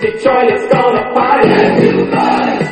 Detroit is gonna party.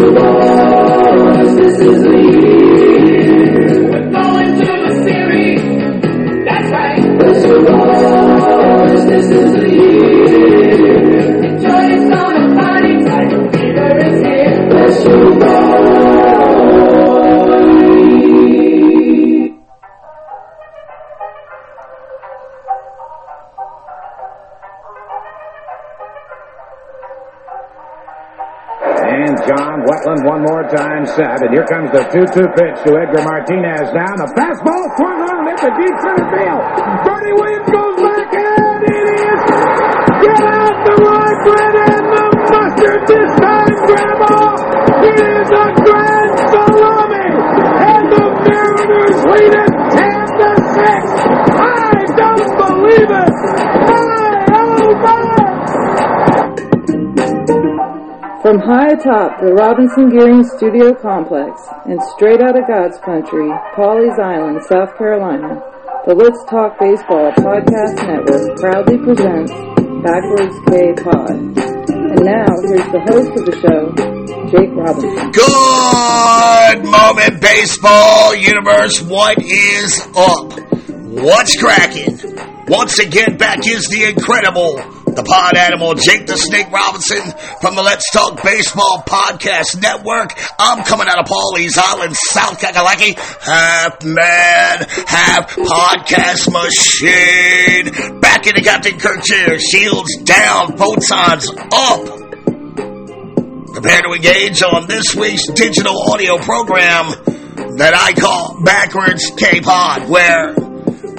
This is the set. And here comes the 2-2 pitch to Edgar Martinez now. The fastball swung on and into deep center field. Bernie Williams goes back From high atop the Robinson Gearing Studio Complex and straight out of God's country, Pawleys Island, South Carolina, the Let's Talk Baseball Podcast Network proudly presents Backwards K Pod. And now, here's the host of the show, Jake Robinson. Good moment, baseball universe. What is up? What's cracking? Once again, back is the incredible, the pod animal, Jake the Snake Robinson from the Let's Talk Baseball Podcast Network. I'm coming out of Pawleys Island, South Kakalaki. Half man, half podcast machine. Back in the Captain Kirk chair, shields down, photons up. Prepare to engage on this week's digital audio program that I call Backwards K-Pod, where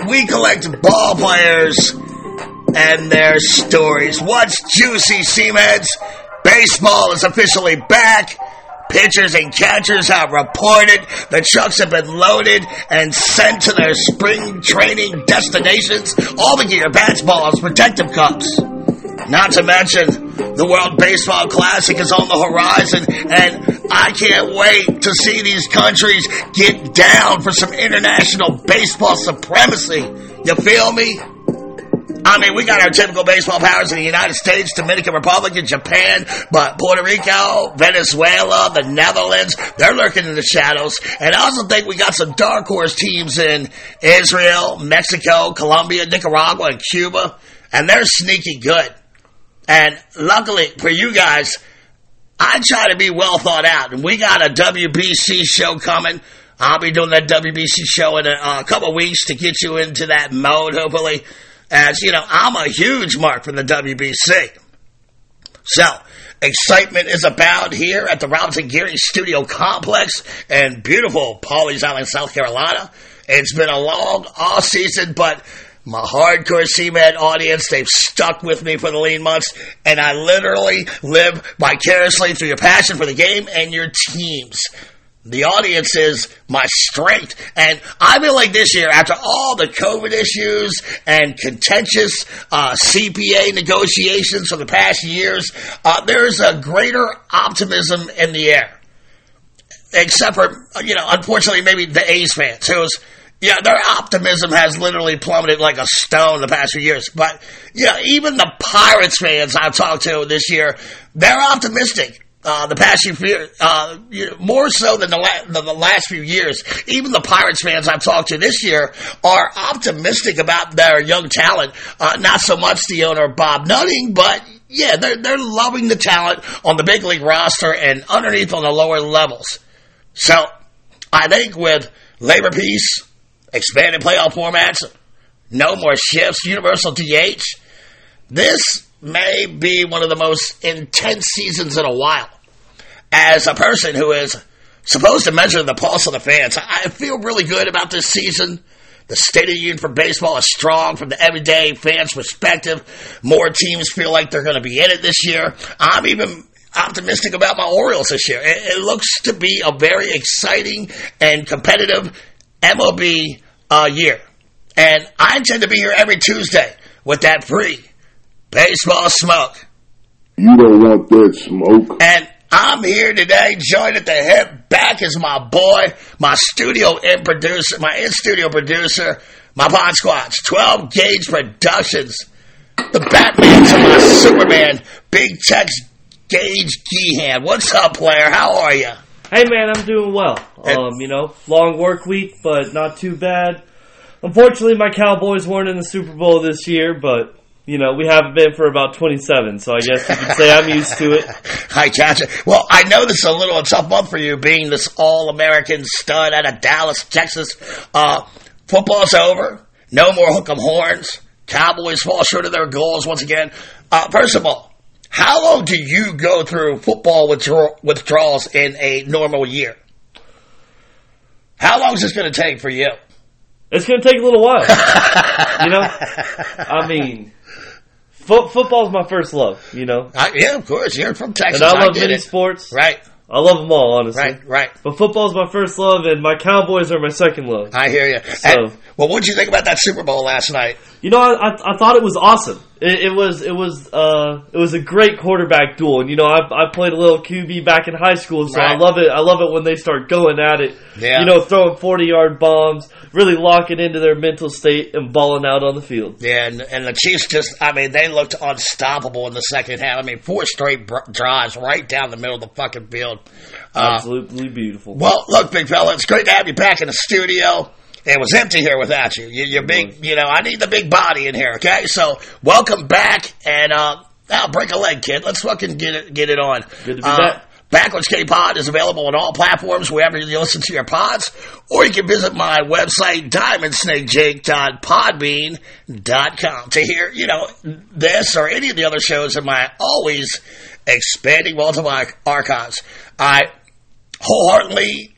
we collect ball players and their stories. What's juicy, Seamheads? Baseball is officially back. Pitchers and catchers have reported. The trucks have been loaded and sent to their spring training destinations. All the gear, bats, balls, protective cups. Not to mention, the World Baseball Classic is on the horizon, and I can't wait to see these countries get down for some international baseball supremacy. You feel me? I mean, we got our typical baseball powers in the United States, Dominican Republic, and Japan, but Puerto Rico, Venezuela, the Netherlands, they're lurking in the shadows. And I also think we got some dark horse teams in Israel, Mexico, Colombia, Nicaragua, and Cuba, and they're sneaky good. And luckily for you guys, I try to be well thought out, and we got a WBC show coming. I'll be doing that WBC show in a, couple weeks to get you into that mode, hopefully. As you know, I'm a huge mark from the WBC. So, Excitement is abound here at the Robinson Geary Studio Complex in beautiful Pawleys Island, South Carolina. It's been a long off season, but my hardcore Seamhead audience, they've stuck with me for the lean months, and I literally live vicariously through your passion for the game and your teams. The audience is my strength. And I feel like this year, after all the COVID issues and contentious uh, CBA negotiations for the past years, uh, there's a greater optimism in the air. Except for, you know, unfortunately, maybe the A's fans, who's, yeah, their optimism has literally plummeted like a stone the past few years. But, know, even the Pirates fans I've talked to this year, they're optimistic uh, the past few years, uh, more so than the, la- the, the last few years. Even the Pirates fans I've talked to this year are optimistic about their young talent. Uh, not so much the owner Bob Nutting, but yeah, they're they're loving the talent on the big league roster and underneath on the lower levels. So I think with labor peace, expanded playoff formats, no more shifts, universal DH, this may be one of the most intense seasons in a while. As a person who is supposed to measure the pulse of the fans, I feel really good about this season. The state of the union for baseball is strong from the everyday fans' perspective. More teams feel like they're going to be in it this year. I'm even optimistic about my Orioles this year. It, it looks to be a very exciting and competitive MLB uh, year. And I intend to be here every Tuesday with that free baseball smoke. You don't want that smoke. And I'm here today, joined at the hip. Back is my boy, my studio in producer, my in studio producer, my Pod Squatch, 12 Gauge Productions, the Batman to my Superman, Big Tex Gauge Geehan. What's up, player? How are you? Hey man, I'm doing well. Um, you know, long work week, but not too bad. Unfortunately, my Cowboys weren't in the Super Bowl this year, but you know, we haven't been for about 27, so I guess you could say I'm used to it. Hi, gotcha. Well, I know this is a little a tough month for you, being this all-American stud out of Dallas, Texas. Uh, football's over. No more hook 'em horns. Cowboys fall short of their goals once again. Uh, first of all, how long do you go through football withdraw- withdrawals in a normal year? How long is this going to take for you? It's going to take a little while. you know, I mean, fo- football's my first love. You know, I, yeah, of course. You're from Texas. and I love many it. sports. Right, I love them all, honestly. right, right. But football's my first love, and my Cowboys are my second love. I hear you. So- well, what did you think about that Super Bowl last night? You know, I, I, I thought it was awesome. It, it was it was uh it was a great quarterback duel. And you know, I, I played a little QB back in high school, so I love it. I love it when they start going at it. Yeah. You know, throwing forty yard bombs, really locking into their mental state and balling out on the field. Yeah, and, and the Chiefs just, I mean, they looked unstoppable in the second half. I mean, four straight br- drives right down the middle of the fucking field. Uh, Absolutely beautiful. well, look, big fella, it's great to have you back in the studio. It was empty here without you. you you're big, you know, I need the big body in here, okay? So, welcome back, and, uh, now break a leg, kid. Let's fucking get it, get it on. Good to be Uh, back. Backwards K Pod is available on all platforms, wherever you listen to your pods, or you can visit my website, diamondsnakejake.podbean.com to hear, you know, this or any of the other shows in my always expanding multiple archives. I wholeheartedly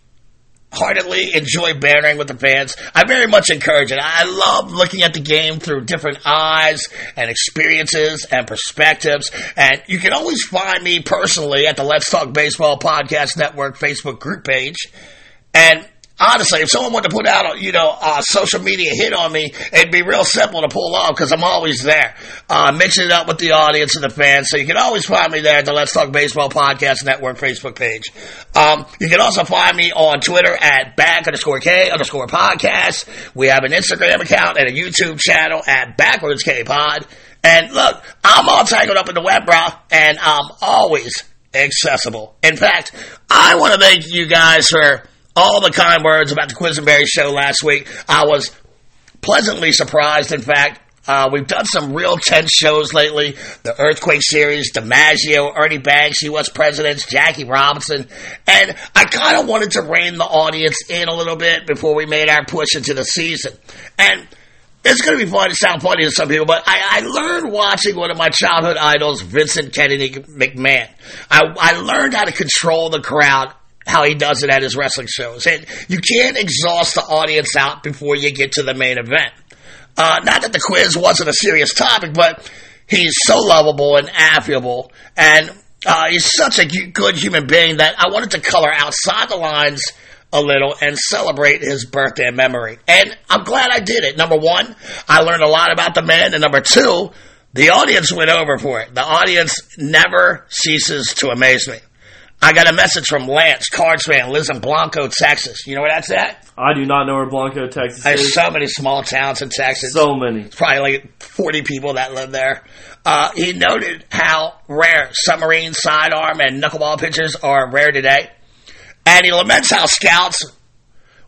heartedly enjoy bantering with the fans. I very much encourage it. I love looking at the game through different eyes and experiences and perspectives. And you can always find me personally at the Let's Talk Baseball Podcast Network Facebook group page. And honestly, if someone wanted to put out, a, you know, a social media hit on me, it'd be real simple to pull off because I'm always there, uh, mixing it up with the audience and the fans. So you can always find me there at the Let's Talk Baseball Podcast Network Facebook page. Um, you can also find me on Twitter at back underscore K underscore podcast. We have an Instagram account and a YouTube channel at backwards K pod. And look, I'm all tangled up in the web, bro, and I'm always accessible. In fact, I want to thank you guys for all the kind words about the Quisenberry show last week. I was pleasantly surprised, in fact. Uh, we've done some real tense shows lately. The Earthquake series, DiMaggio, Ernie Banks, U.S. presidents, Jackie Robinson. And I kind of wanted to rein the audience in a little bit before we made our push into the season. And it's going to be fun to sound funny to some people, but I, I learned watching one of my childhood idols, Vincent Kennedy McMahon. I, I learned how to control the crowd, how he does it at his wrestling shows. And you can't exhaust the audience out before you get to the main event. Uh, not that the quiz wasn't a serious topic, but he's so lovable and affable, and uh, he's such a good human being that I wanted to color outside the lines a little and celebrate his birthday memory. And I'm glad I did it. Number one, I learned a lot about the man, and number two, the audience went over for it. The audience never ceases to amaze me. I got a message from Lance, Cards fan, lives in Blanco, Texas. You know where that's at? I do not know where Blanco, Texas There's is. so many small towns in Texas. So many. probably like 40 people that live there. Uh, he noted how rare submarine, sidearm, and knuckleball pitchers are rare today. And he laments how scouts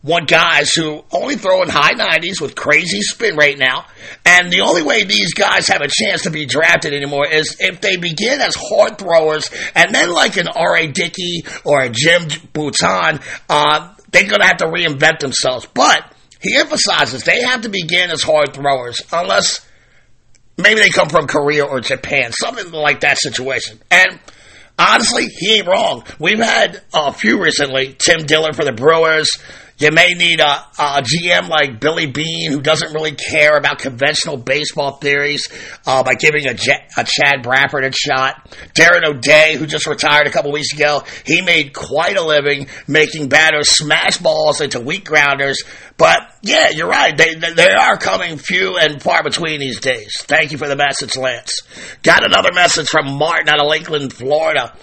want guys who only throw in high 90s with crazy spin rate now. And the only way these guys have a chance to be drafted anymore is if they begin as hard throwers and then like an R.A. Dickey or a Jim Bouton, uh, they're going to have to reinvent themselves. But he emphasizes they have to begin as hard throwers unless maybe they come from Korea or Japan, something like that situation. And honestly, he ain't wrong. We've had a few recently. Tim Dillon for the Brewers. You may need a, a GM like Billy Beane who doesn't really care about conventional baseball theories uh, by giving a, J- a Chad Bradford a shot. Darren O'Day, who just retired a couple weeks ago, he made quite a living making batters smash balls into weak grounders. But yeah, you're right. They, they are coming few and far between these days. Thank you for the message, Lance. Got another message from Martin out of Lakeland, Florida.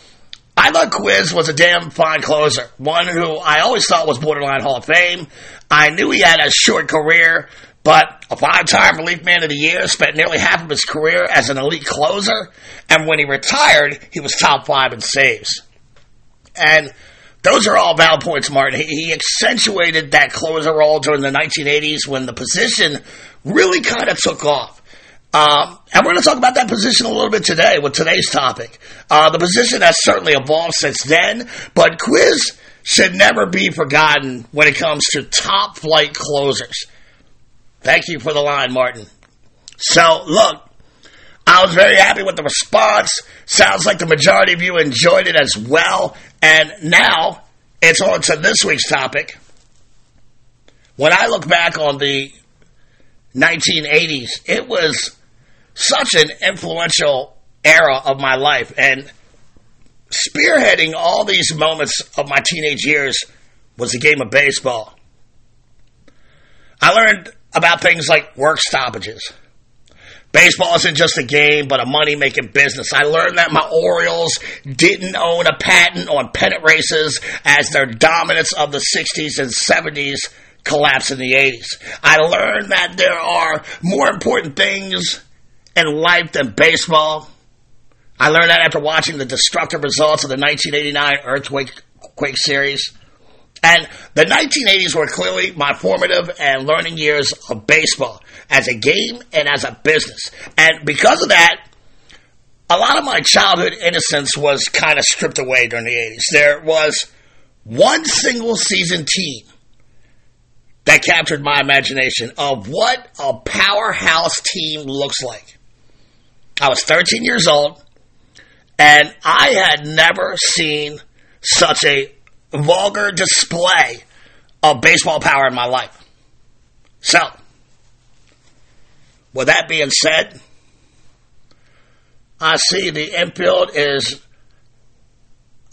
I thought Quiz was a damn fine closer. One who I always thought was borderline Hall of Fame. I knew he had a short career, but a five-time Relief Man of the Year, spent nearly half of his career as an elite closer, and when he retired, he was top five in saves. And those are all valid points, Martin. He, he accentuated that closer role during the 1980s when the position really kind of took off. Um, and we're going to talk about that position a little bit today with today's topic. Uh, the position has certainly evolved since then, but Quiz should never be forgotten when it comes to top flight closers. Thank you for the line, Martin. So, look, I was very happy with the response. Sounds like the majority of you enjoyed it as well. And now it's on to this week's topic. When I look back on the 1980s, it was such an influential era of my life. And spearheading all these moments of my teenage years was the game of baseball. I learned about things like work stoppages. Baseball isn't just a game, but a money making business. I learned that my Orioles didn't own a patent on pennant races as their dominance of the 60s and 70s collapsed in the 80s. I learned that there are more important things in life than baseball. I learned that after watching the destructive results of the 1989 Earthquake Quake series. And the 1980s were clearly my formative and learning years of baseball as a game and as a business. And because of that, a lot of my childhood innocence was kind of stripped away during the 80s. There was one single season team that captured my imagination of what a powerhouse team looks like. I was 13 years old, and I had never seen such a vulgar display of baseball power in my life. So, with that being said, I see the infield is.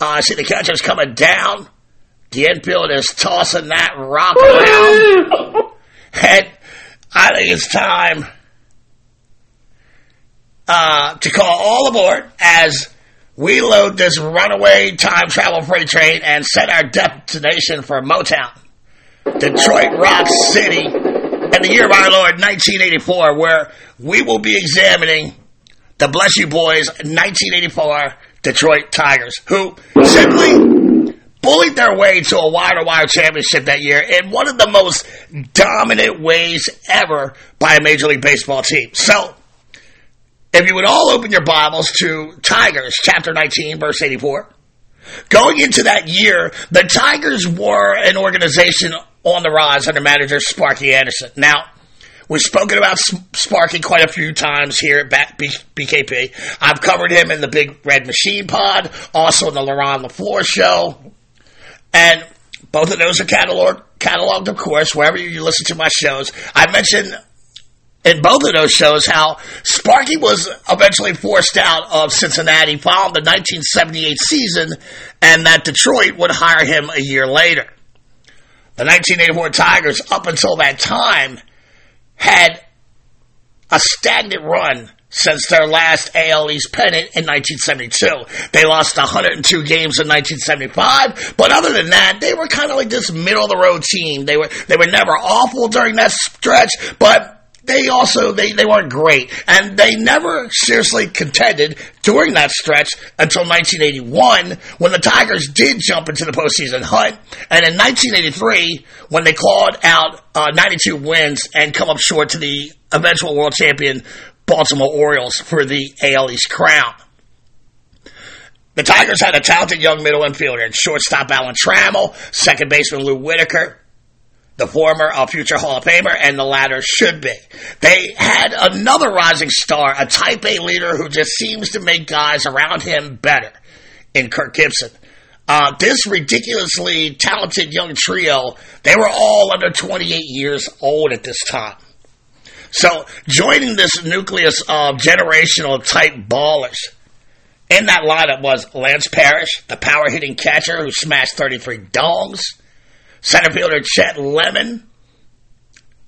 Uh, I see the catcher's coming down. The infield is tossing that rock around. and I think it's time uh, to call all aboard as we load this runaway time travel freight train and set our destination for Motown, Detroit Rock City, in the year of our Lord 1984, where we will be examining the Bless You Boys 1984 Detroit Tigers, who simply bullied their way to a wire to wire championship that year in one of the most dominant ways ever by a Major League Baseball team. So, if you would all open your Bibles to Tigers, chapter 19, verse 84. Going into that year, the Tigers were an organization on the rise under manager Sparky Anderson. Now, We've spoken about Sparky quite a few times here at BKP. I've covered him in the Big Red Machine Pod, also in the Laurent LaFleur Show. And both of those are catalog- cataloged, of course, wherever you listen to my shows. I mentioned in both of those shows how Sparky was eventually forced out of Cincinnati following the 1978 season and that Detroit would hire him a year later. The 1984 Tigers, up until that time, had a stagnant run since their last AL East pennant in 1972. They lost 102 games in 1975, but other than that, they were kind of like this middle of the road team. They were they were never awful during that stretch, but they also they, they weren't great. And they never seriously contended during that stretch until 1981 when the tigers did jump into the postseason hunt. And in 1983 when they clawed out uh, 92 wins and come up short to the eventual world champion baltimore orioles for the al east crown. The Tigers had a talented young middle infielder and shortstop Alan Trammell, second baseman Lou Whitaker, the former a future Hall of Famer, and the latter should be. They had another rising star, a Type A leader who just seems to make guys around him better, in Kirk Gibson. Uh, this ridiculously talented young trio, they were all under 28 years old at this time. So, joining this nucleus of generational type ballers, in that lineup was Lance Parrish, the power hitting catcher who smashed 33 dongs, center fielder Chet Lemon,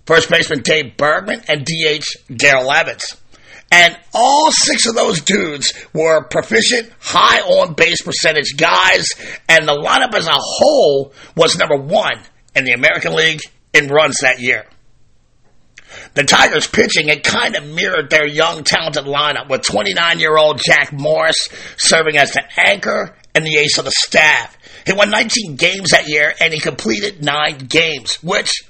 first baseman Dave Bergman, and DH Darrell Evans. And all six of those dudes were proficient, high on base percentage guys, and the lineup as a whole was number one in the American League in runs that year. The Tigers pitching had kind of mirrored their young, talented lineup with 29 year old Jack Morris serving as the anchor and the ace of the staff. He won 19 games that year and he completed nine games, which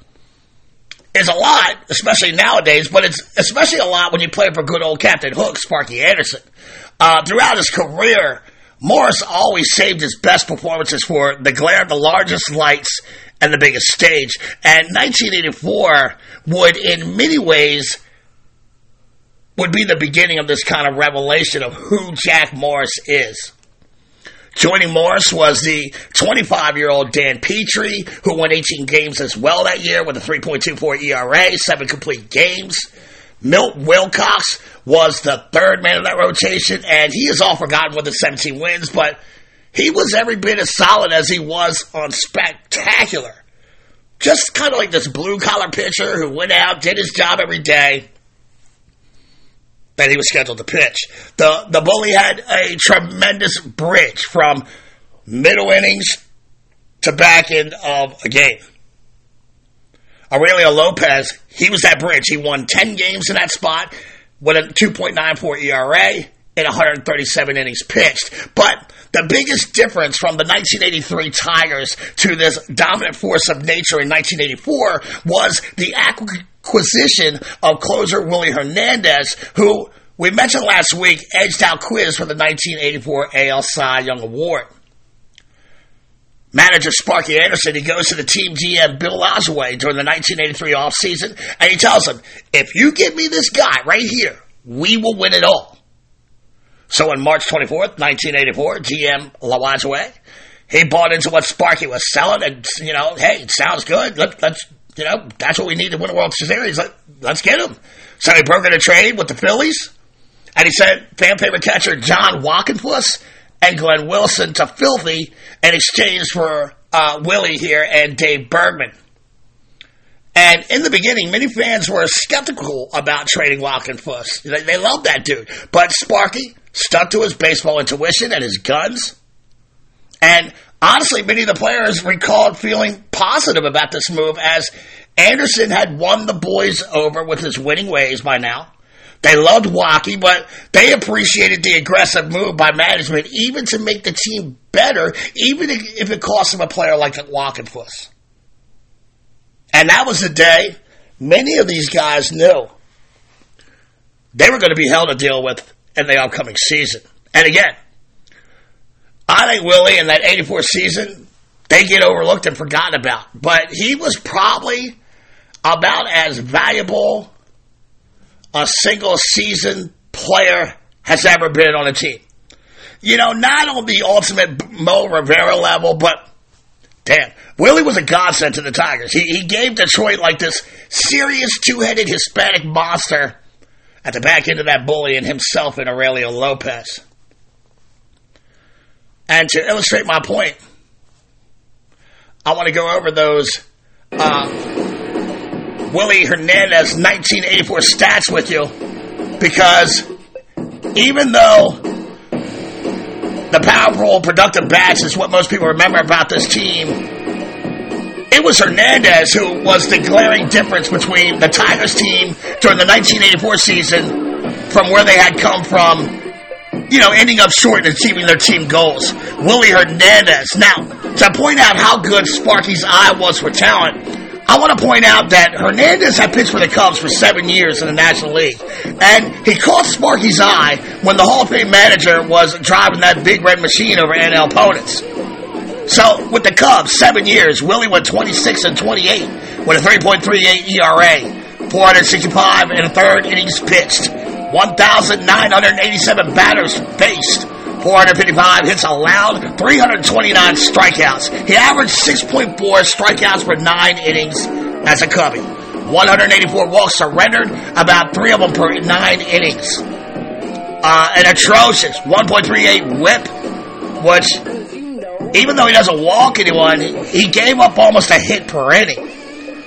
is a lot, especially nowadays, but it's especially a lot when you play for good old Captain Hook, Sparky Anderson. Uh, throughout his career, Morris always saved his best performances for the glare of the largest lights and the biggest stage. And 1984 would, in many ways, would be the beginning of this kind of revelation of who Jack Morris is. Joining Morris was the 25 year old Dan Petry, who won 18 games as well that year with a 3.24 ERA, seven complete games. Milt Wilcox was the third man of that rotation, and he is all forgotten with the 17 wins, but he was every bit as solid as he was on spectacular. Just kind of like this blue collar pitcher who went out, did his job every day, that he was scheduled to pitch. The the bully had a tremendous bridge from middle innings to back end of a game. Aurelio Lopez, he was that bridge. He won 10 games in that spot with a 2.94 ERA in 137 innings pitched. But the biggest difference from the 1983 Tigers to this dominant force of nature in 1984 was the acquisition of closer Willie Hernandez, who we mentioned last week edged out Quiz for the 1984 AL Cy Young Award. Manager Sparky Anderson, he goes to the team GM Bill Lajoie during the 1983 offseason, and he tells him, if you give me this guy right here, we will win it all. So on March 24th, 1984, GM Lajoie, he bought into what Sparky was selling, and, you know, hey, it sounds good. Let, let's, you know, that's what we need to win a World Series. Let, let's get him. So he brokered a trade with the Phillies, and he sent fan favorite catcher John Wockenfuss and Glenn Wilson to Filthy in exchange for uh, Willie here and Dave Bergman. And in the beginning, many fans were skeptical about trading Wockenfuss. They, they loved that dude. But Sparky stuck to his baseball intuition and his guns. And honestly, many of the players recalled feeling positive about this move as Anderson had won the boys over with his winning ways by now. They loved Waukee, but they appreciated the aggressive move by management, even to make the team better, even if it cost them a player like Wockenfuss. And that was the day many of these guys knew they were going to be hell to deal with in the upcoming season. And again, I think Willie in that 84 season, they get overlooked and forgotten about. But he was probably about as valuable a single season player has ever been on a team. You know, not on the ultimate Mo Rivera level, but damn, Willie was a godsend to the Tigers. He, he gave Detroit like this serious two-headed Hispanic monster at the back end of that bully and himself in Aurelio Lopez. And to illustrate my point, I want to go over those uh, Willie Hernandez 1984 stats with you because even though the powerful, productive bats is what most people remember about this team, it was Hernandez who was the glaring difference between the Tigers team during the 1984 season from where they had come from you know, ending up short in achieving their team goals. Willie Hernandez. Now, to point out how good Sparky's eye was for talent, I want to point out that Hernandez had pitched for the Cubs for seven years in the National League. And he caught Sparky's eye when the Hall of Fame manager was driving that big red machine over NL opponents. So, with the Cubs, seven years, Willie went 26 and 28 with a 3.38 ERA, 465 and a third innings pitched. 1,987 batters faced. 455 hits allowed, 329 strikeouts. He averaged 6.4 strikeouts per nine innings as a Cubby. 184 walks surrendered, about three of them per nine innings. Uh, an atrocious 1.38 whip, which, even though he doesn't walk anyone, he gave up almost a hit per inning.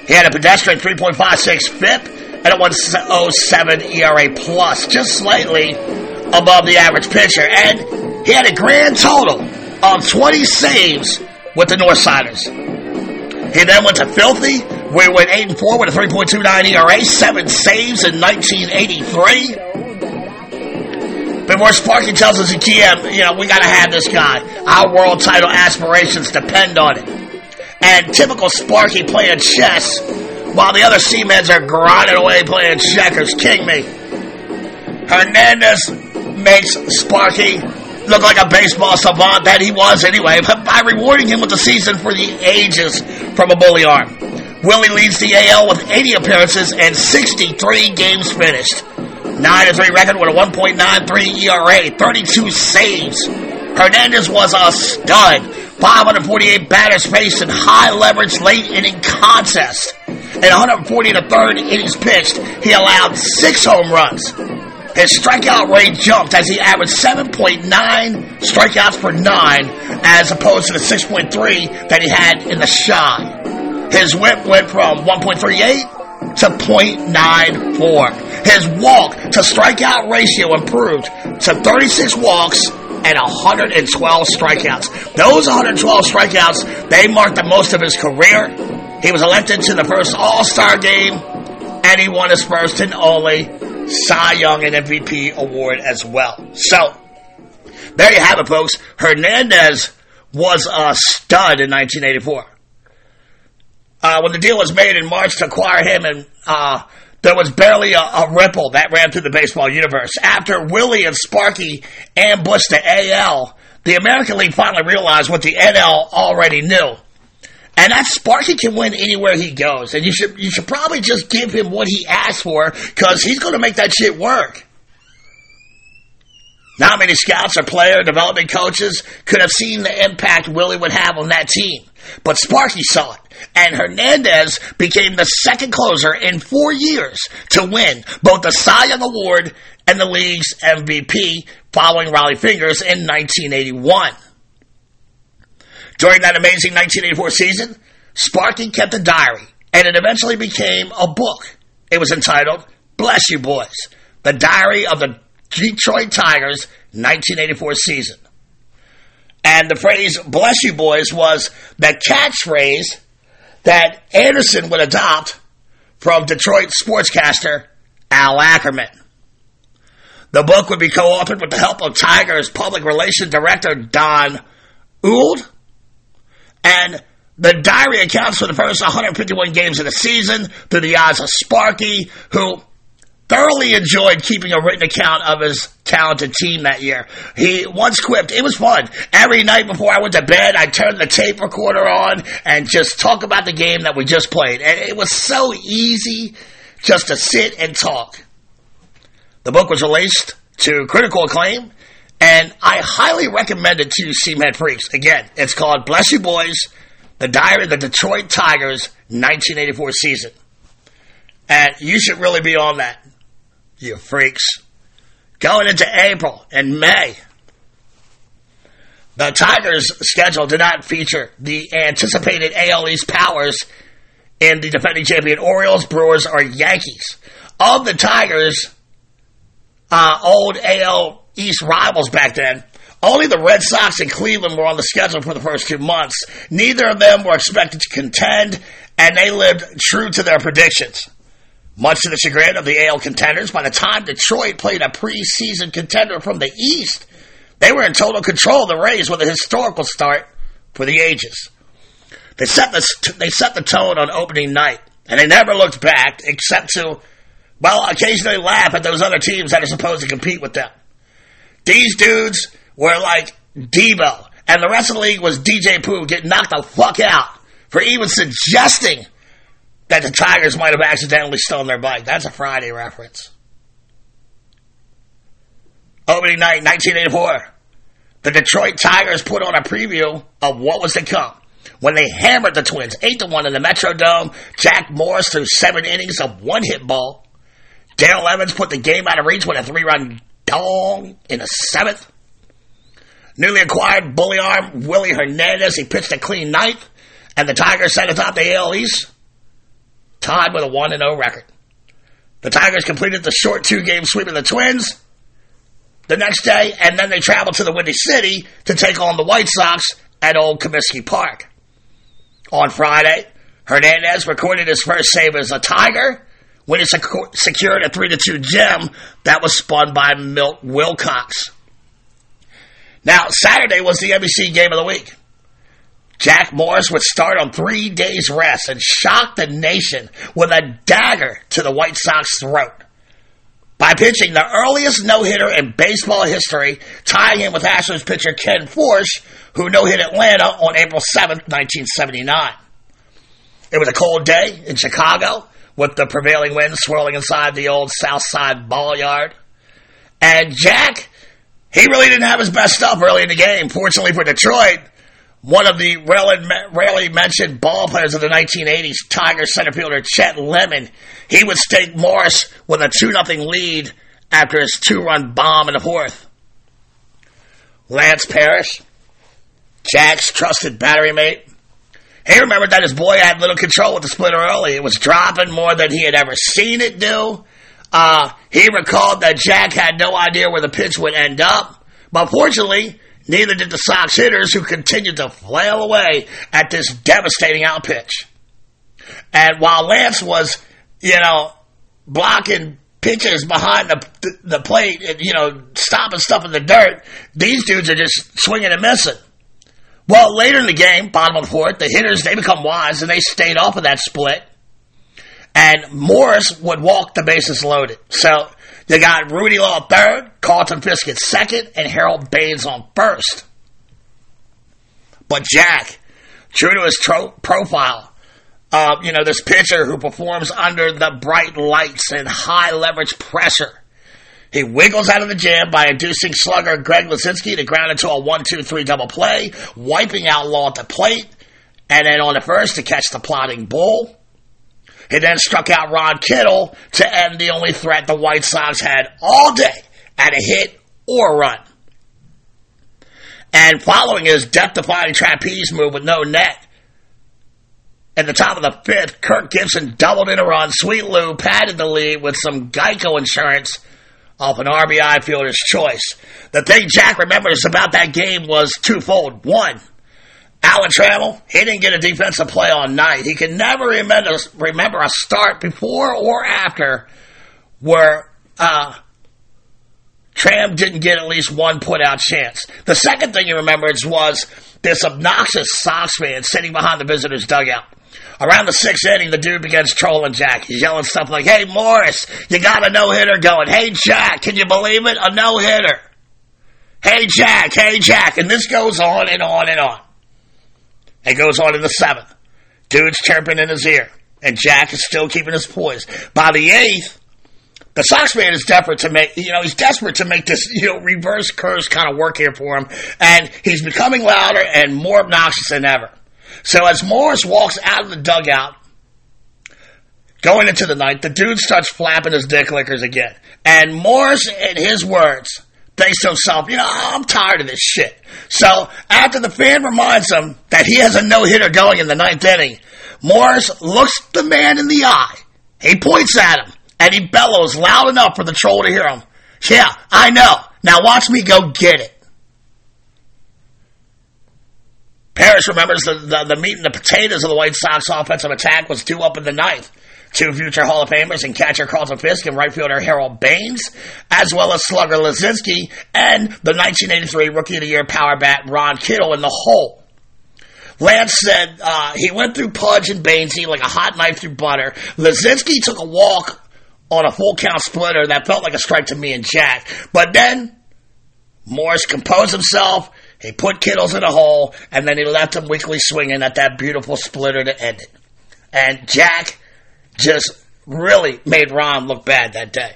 He had a pedestrian 3.56 FIP and a 107 ERA plus, just slightly above the average pitcher. And he had a grand total of 20 saves with the Northsiders. He then went to Filthy, where he went 8 and 4 with a 3.29 ERA, 7 saves in 1983. Before Sparky tells us at GM, you know, we got to have this guy. Our world title aspirations depend on it. And typical Sparky playing chess while the other Seamans are grinding away playing checkers. King me. Hernandez makes Sparky look like a baseball savant that he was anyway by rewarding him with the season for the ages from a bully arm. Willie leads the AL with 80 appearances and 63 games finished. 9-3 record with a 1.93 ERA, 32 saves. Hernandez was a stud. 548 batters faced in high leverage late inning contest. In 140 to third innings pitched, he allowed six home runs. His strikeout rate jumped as he averaged 7.9 strikeouts per nine as opposed to the 6.3 that he had in the shy. His whip went from 1.38 to 0.94. His walk to strikeout ratio improved to 36 walks and 112 strikeouts. Those 112 strikeouts, they marked the most of his career. He was elected to the first All-Star game, and he won his first and only Cy Young and MVP award as well. So, there you have it, folks. Hernandez was a stud in 1984. Uh, when the deal was made in March to acquire him, and uh, there was barely a, a, ripple that ran through the baseball universe. After Willie and Sparky ambushed the AL, the American League finally realized what the NL already knew. And that Sparky can win anywhere he goes. And you should you should probably just give him what he asked for because he's going to make that shit work. Not many scouts or player development coaches could have seen the impact Willie would have on that team. But Sparky saw it. And Hernandez became the second closer in four years to win both the Cy Young Award and the league's MVP following Rollie Fingers in 1981. During that amazing 1984 season, Sparky kept a diary, and it eventually became a book. It was entitled Bless You Boys, the diary of the Detroit Tigers 1984 season. And the phrase Bless You Boys was the catchphrase that Anderson would adopt from Detroit sportscaster Al Ackerman. The book would be co-authored with the help of Tigers public relations director Dan Ewald and the diary accounts for the first 151 games of the season through the eyes of Sparky, who thoroughly enjoyed keeping a written account of his talented team that year. He once quipped, it was fun. Every night before I went to bed, I turned the tape recorder on and just talk about the game that we just played. And it was so easy just to sit and talk. The book was released to critical acclaim, and I highly recommend it to Seaman Freaks. Again, it's called Bless You Boys, The Diary of the Detroit Tigers 1984 season. And you should really be on that, you freaks. Going into April and May, the Tigers' schedule did not feature the anticipated AL East powers in the defending champion Orioles, Brewers, or Yankees. Of the Tigers' uh, old AL East rivals back then, only the Red Sox and Cleveland were on the schedule for the first two months. Neither of them were expected to contend, and they lived true to their predictions. Much to the chagrin of the AL contenders, by the time Detroit played a preseason contender from the East, they were in total control of the Rays with a historical start for the ages. They set the they set the tone on opening night, and they never looked back except to, well, occasionally laugh at those other teams that are supposed to compete with them. These dudes were like Deebo, and the rest of the league was DJ Pooh getting knocked the fuck out for even suggesting that the Tigers might have accidentally stolen their bike. That's a Friday reference. Opening night, 1984. The Detroit Tigers put on a preview of what was to come. When they hammered the Twins 8 to 1 in the Metrodome, Jack Morris threw seven innings of one hit ball. Dale Evans put the game out of reach with a three run dong in the seventh. Newly acquired bully arm Willie Hernandez, he pitched a clean ninth, and the Tigers sat atop the AL East, tied with a 1 0 record. The Tigers completed the short two game sweep of the Twins the next day, and then they traveled to the Windy City to take on the White Sox at Old Comiskey Park. On Friday, Hernandez recorded his first save as a Tiger when he secu- secured a 3 2 gem that was spun by Milt Wilcox. Now, Saturday was the NBC game of the week. Jack Morris would start on three days' rest and shock the nation with a dagger to the White Sox throat by pitching the earliest no-hitter in baseball history, tying in with Astros pitcher Ken Forsch, who no-hit Atlanta on April 7th, 1979. It was a cold day in Chicago, with the prevailing wind swirling inside the old South Side ball yard. And Jack, he really didn't have his best stuff early in the game. Fortunately for Detroit, one of the rarely, mentioned ball players of the 1980s, Tiger center fielder Chet Lemon, he would stake Morris with a 2 0 lead after his two run bomb in the fourth. Lance Parrish, Jack's trusted battery mate, he remembered that his boy had little control with the splitter early. It was dropping more than he had ever seen it do. Uh, he recalled that Jack had no idea where the pitch would end up, but fortunately, neither did the Sox hitters who continued to flail away at this devastating outpitch. And while Lance was, you know, blocking pitches behind the, the plate and, you know, stopping stuff in the dirt, these dudes are just swinging and missing. Well, later in the game, bottom of the fourth, the hitters, they become wise and they stayed off of that split. And Morris would walk the bases loaded. So you got Rudy Law third, Carlton at second, and Harold Baines on first. But Jack, true to his tro- profile, uh, you know, this pitcher who performs under the bright lights and high leverage pressure. He wiggles out of the jam by inducing slugger Greg Luzinski to ground into a 1 2 3 double play, wiping out Law at the plate, and then on the first to catch the plotting bull. He then struck out Ron Kittle to end the only threat the White Sox had all day at a hit or a run. And following his death-defying trapeze move with no net, at the top of the fifth, Kirk Gibson doubled in a run. Sweet Lou padded the lead with some Geico insurance off an RBI fielder's choice. The thing Jack remembers about that game was twofold. One, Alan Trammell, he didn't get a defensive play all night. He can never remember, remember a start before or after where uh, Tram didn't get at least one put out chance. The second thing he remembers was this obnoxious Sox fan sitting behind the visitor's dugout. Around the sixth inning, the dude begins trolling Jack. He's yelling stuff like, Hey, Morris, you got a no hitter going. Hey, Jack, can you believe it? A no hitter. Hey, Jack, hey, Jack. And this goes on and on and on. It goes on in the seventh. Dude's chirping in his ear, and Jack is still keeping his poise. By the eighth, The Sox man is desperate to make, you know, he's desperate to make this, you know, reverse curse kind of work here for him. And he's becoming louder and more obnoxious than ever. So as Morris walks out of the dugout, going into the ninth, the dude starts flapping his dick lickers again. And Morris, in his words, thinks to himself, you know, oh, I'm tired of this shit. So after the fan reminds him that he has a no hitter going in the ninth inning, Morris looks the man in the eye. He points at him and he bellows loud enough for the troll to hear him. Yeah, I know. Now watch me go get it. Parrish remembers the, the, the meat and the potatoes of the White Sox offensive attack was due up in the ninth. Two future Hall of Famers and catcher Carlton Fisk and right fielder Harold Baines, as well as slugger Luzinski and the 1983 Rookie of the Year power bat Ron Kittle in the hole. Lance said uh, he went through Pudge and Bainesy like a hot knife through butter. Luzinski took a walk on a full count splitter that felt like a strike to me and Jack. But then Morris composed himself. He put Kittles in a hole, and then he left him weakly swinging at that beautiful splitter to end it. And Jack just really made Ron look bad that day.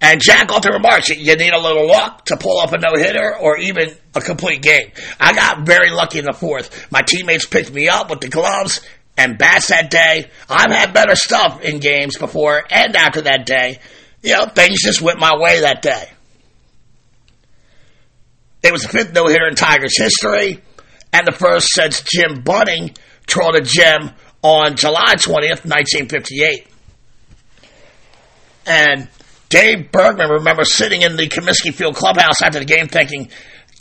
And Jack often remarks, you need a little luck to pull off a no hitter or even a complete game. I got very lucky in the fourth. My teammates picked me up with the gloves and bats that day. I've had better stuff in games before and after that day. You know, things just went my way that day. It was the fifth no hitter in Tigers history, and the first since Jim Bunning trolled a gem on July 20th, 1958. And Dave Bergman remembers sitting in the Comiskey Field clubhouse after the game thinking,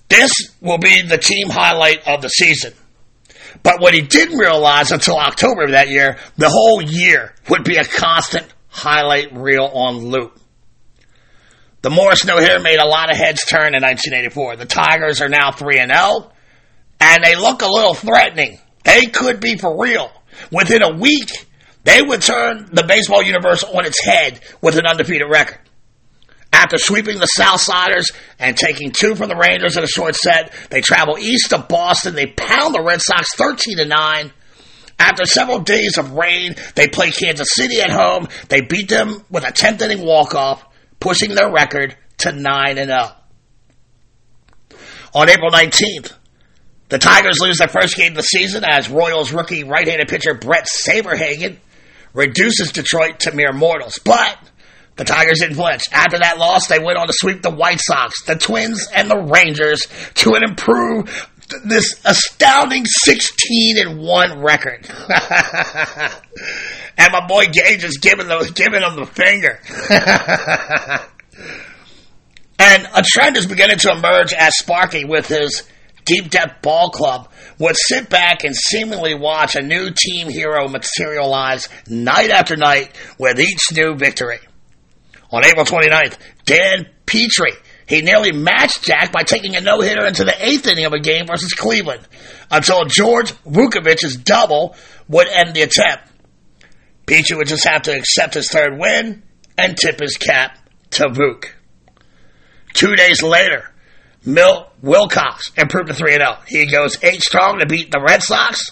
this will be the team highlight of the season. But what he didn't realize until October of that year, the whole year would be a constant highlight reel on loop. The Morris no hitter made a lot of heads turn in 1984. The Tigers are now 3 and 0, and they look a little threatening. They could be for real. Within a week, they would turn the baseball universe on its head with an undefeated record. After sweeping the Southsiders and taking two from the Rangers in a short set, they travel east to Boston. They pound the Red Sox 13 to 9. After several days of rain, they play Kansas City at home. They beat them with a 10th inning walk-off, pushing their record to 9 and 0. On April 19th, the Tigers lose their first game of the season as Royals rookie right-handed pitcher Bret Saberhagen reduces Detroit to mere mortals. But the Tigers didn't flinch. After that loss, they went on to sweep the White Sox, the Twins, and the Rangers to an improved, this astounding 16 and 1 record. and my boy Gage is giving, the, giving them the finger. and a trend is beginning to emerge as Sparky, with his deep depth ball club, would sit back and seemingly watch a new team hero materialize night after night with each new victory. On April 29th, Dan Petry, he nearly matched Jack by taking a no-hitter into the eighth inning of a game versus Cleveland, until George Vukovich's double would end the attempt. Petry would just have to accept his third win and tip his cap to Vuk. Two days later, Milt Wilcox improved to 3 0. He goes 8 strong to beat the Red Sox.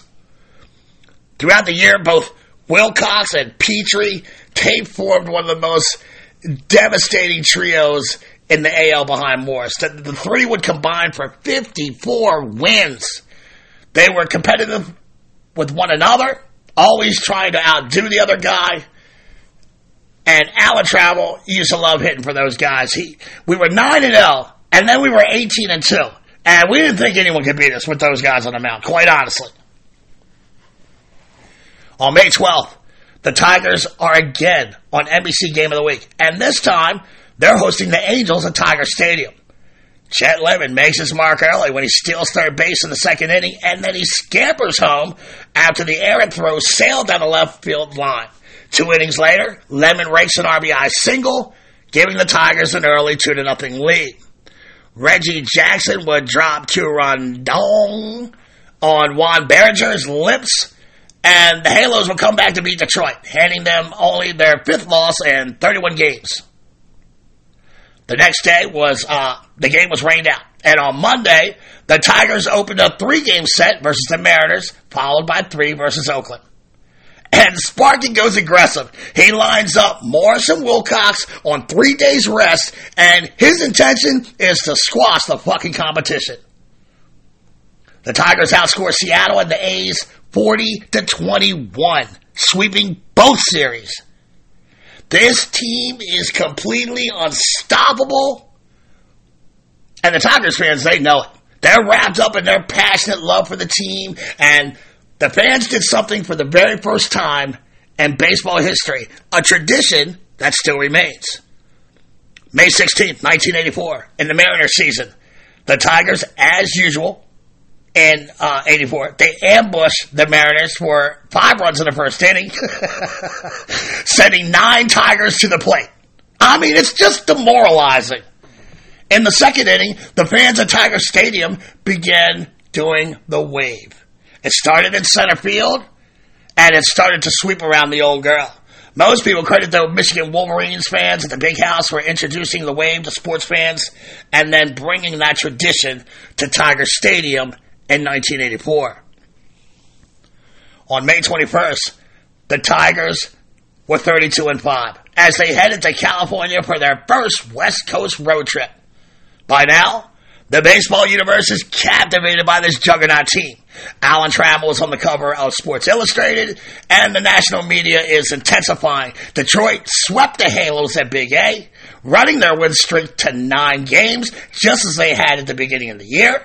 Throughout the year, both Wilcox and Petry, they formed one of the most devastating trios in the AL behind Morris. The, the three would combine for 54 wins. They were competitive with one another, always trying to outdo the other guy. And Alan Trammell used to love hitting for those guys. He, we were 9 and 0, and then we were 18 and 2. And we didn't think anyone could beat us with those guys on the mound, quite honestly. On May 12th, the Tigers are again on NBC Game of the Week. And this time, they're hosting the Angels at Tiger Stadium. Chet Lemon makes his mark early when he steals third base in the second inning, and then he scampers home after the errant throw sailed down the left field line. Two innings later, Lemon rakes an RBI single, giving the Tigers an early 2 to nothing lead. Reggie Jackson would drop two run dong on Juan Berenguer's lips, and the Halos would come back to beat Detroit, handing them only their fifth loss in 31 games. The next day was uh, the game was rained out, and on Monday the Tigers opened a three-game set versus the Mariners, followed by three versus Oakland. And Sparky goes aggressive. He lines up Morrison Wilcox on three days rest, and his intention is to squash the fucking competition. The Tigers outscore Seattle and the A's 40 to 21, sweeping both series. This team is completely unstoppable. And the Tigers fans, they know it. They're wrapped up in their passionate love for the team, and the fans did something for the very first time in baseball history, a tradition that still remains. May 16th, 1984, in the Mariners season, the Tigers, as usual, in uh, 84, they ambushed the Mariners for five runs in the first inning, sending nine Tigers to the plate. I mean, it's just demoralizing. In the second inning, the fans at Tiger Stadium began doing the wave. It started in center field, and it started to sweep around the old girl. Most people credit the Michigan Wolverines fans at the Big House for introducing the wave to sports fans and then bringing that tradition to Tiger Stadium in 1984. On May 21st, the Tigers were 32 and 5 as they headed to California for their first West Coast road trip. By now, the baseball universe is captivated by this juggernaut team. Alan Trammell is on the cover of Sports Illustrated, and the national media is intensifying. Detroit swept the Halos at Big A, running their win streak to nine games, just as they had at the beginning of the year.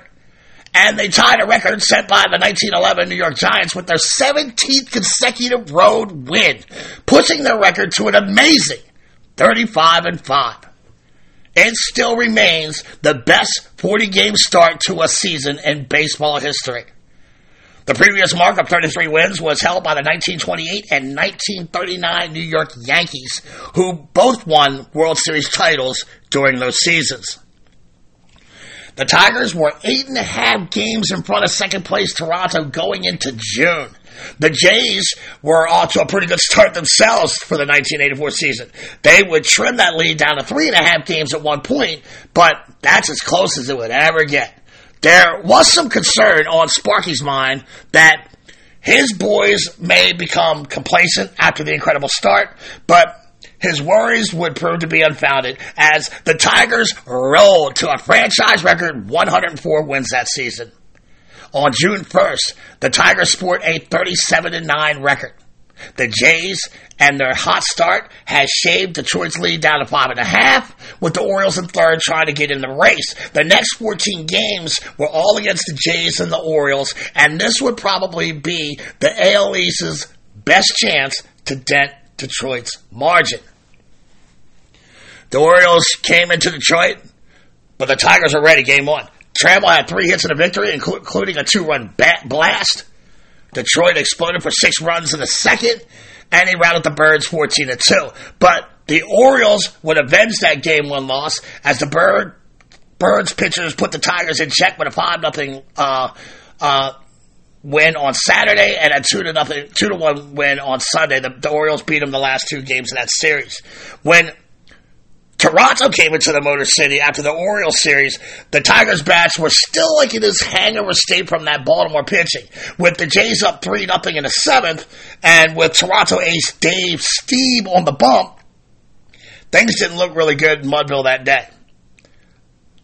And they tied a record set by the 1911 New York Giants with their 17th consecutive road win, pushing their record to an amazing 35 and 5 it still remains the best 40 game start to a season in baseball history. The previous mark of 33 wins was held by the 1928 and 1939 New York Yankees, who both won World Series titles during those seasons. The Tigers were eight and a half games in front of second place Toronto going into June. The Jays were off to a pretty good start themselves for the 1984 season. They would trim that lead down to three and a half games at one point, but that's as close as it would ever get. There was some concern on Sparky's mind that his boys may become complacent after the incredible start, but his worries would prove to be unfounded as the Tigers rolled to a franchise record 104 wins that season. On June 1st, the Tigers sport a 37 9 record. The Jays and their hot start has shaved Detroit's lead down to five and a half, with the Orioles in third trying to get in the race. The next 14 games were all against the Jays and the Orioles, and this would probably be the AL East's best chance to dent Detroit's margin. The Orioles came into Detroit, but the Tigers are ready game one. Trammell had three hits in a victory, including a two-run bat blast. Detroit exploded for six runs in the second, and he routed the Birds 14 to 2. But the Orioles would avenge that game one loss as the Bird Birds pitchers put the Tigers in check with a 5 nothing uh, uh, win on Saturday and a 2 to nothing 2 to 1 win on Sunday. The, the Orioles beat them the last two games of that series. When Toronto came into the Motor City after the Orioles series. The Tigers bats were still like in this hangover state from that Baltimore pitching, with the Jays up three nothing in the seventh, and with Toronto ace Dave Stieb on the bump. Things didn't look really good in Mudville that day.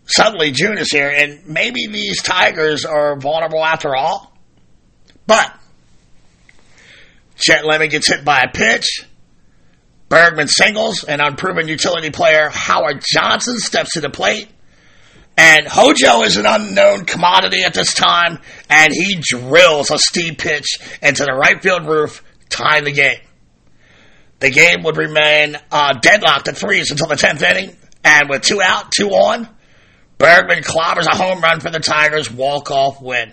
Suddenly, June is here, and maybe these Tigers are vulnerable after all. But Chet Lemon gets hit by a pitch. Bergman singles, and unproven utility player Howard Johnson steps to the plate. And Hojo is an unknown commodity at this time, and he drills a Stieb pitch into the right field roof, tying the game. The game would remain uh, deadlocked at threes until the 10th inning, and with two out, two on, Bergman clobbers a home run for the Tigers' walk-off win.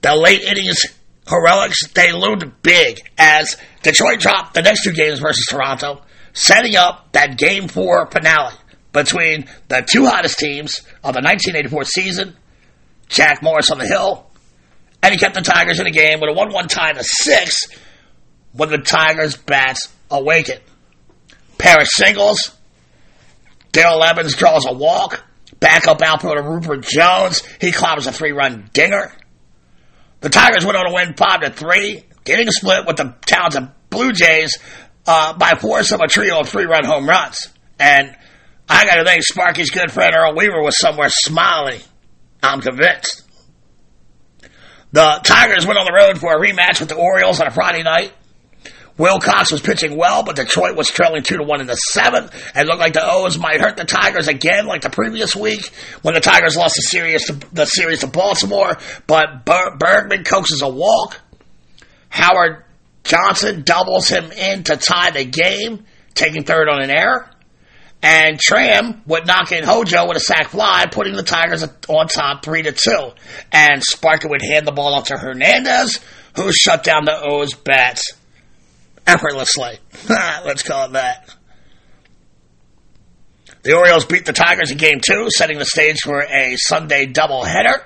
The late innings heroics, they loomed big as Detroit dropped the next two games versus Toronto, setting up that game four finale between the two hottest teams of the 1984 season, Jack Morris on the hill, and he kept the Tigers in the game with a 1 1 tie to six when the Tigers' bats awakened. Pair of singles, Darrell Evans draws a walk, backup outfielder Rupert Jones, he clobbers a three run dinger. The Tigers went on to win 5 to 3 getting a split with the talented Blue Jays uh, by force of a trio of three-run home runs. And I got to think Sparky's good friend Earl Weaver was somewhere smiling. I'm convinced. The Tigers went on the road for a rematch with the Orioles on a Friday night. Wilcox was pitching well, but Detroit was trailing two to one in the seventh, and looked like the O's might hurt the Tigers again, like the previous week when the Tigers lost the series to, the series to Baltimore. But Ber- Bergman coaxes a walk. Howard Johnson doubles him in to tie the game, taking third on an error. And Tram would knock in Hojo with a sac fly, putting the Tigers on top three to two. And Sparky would hand the ball off to Hernandez, who shut down the O's bats effortlessly. Let's call it that. The Orioles beat the Tigers in game two, setting the stage for a Sunday doubleheader.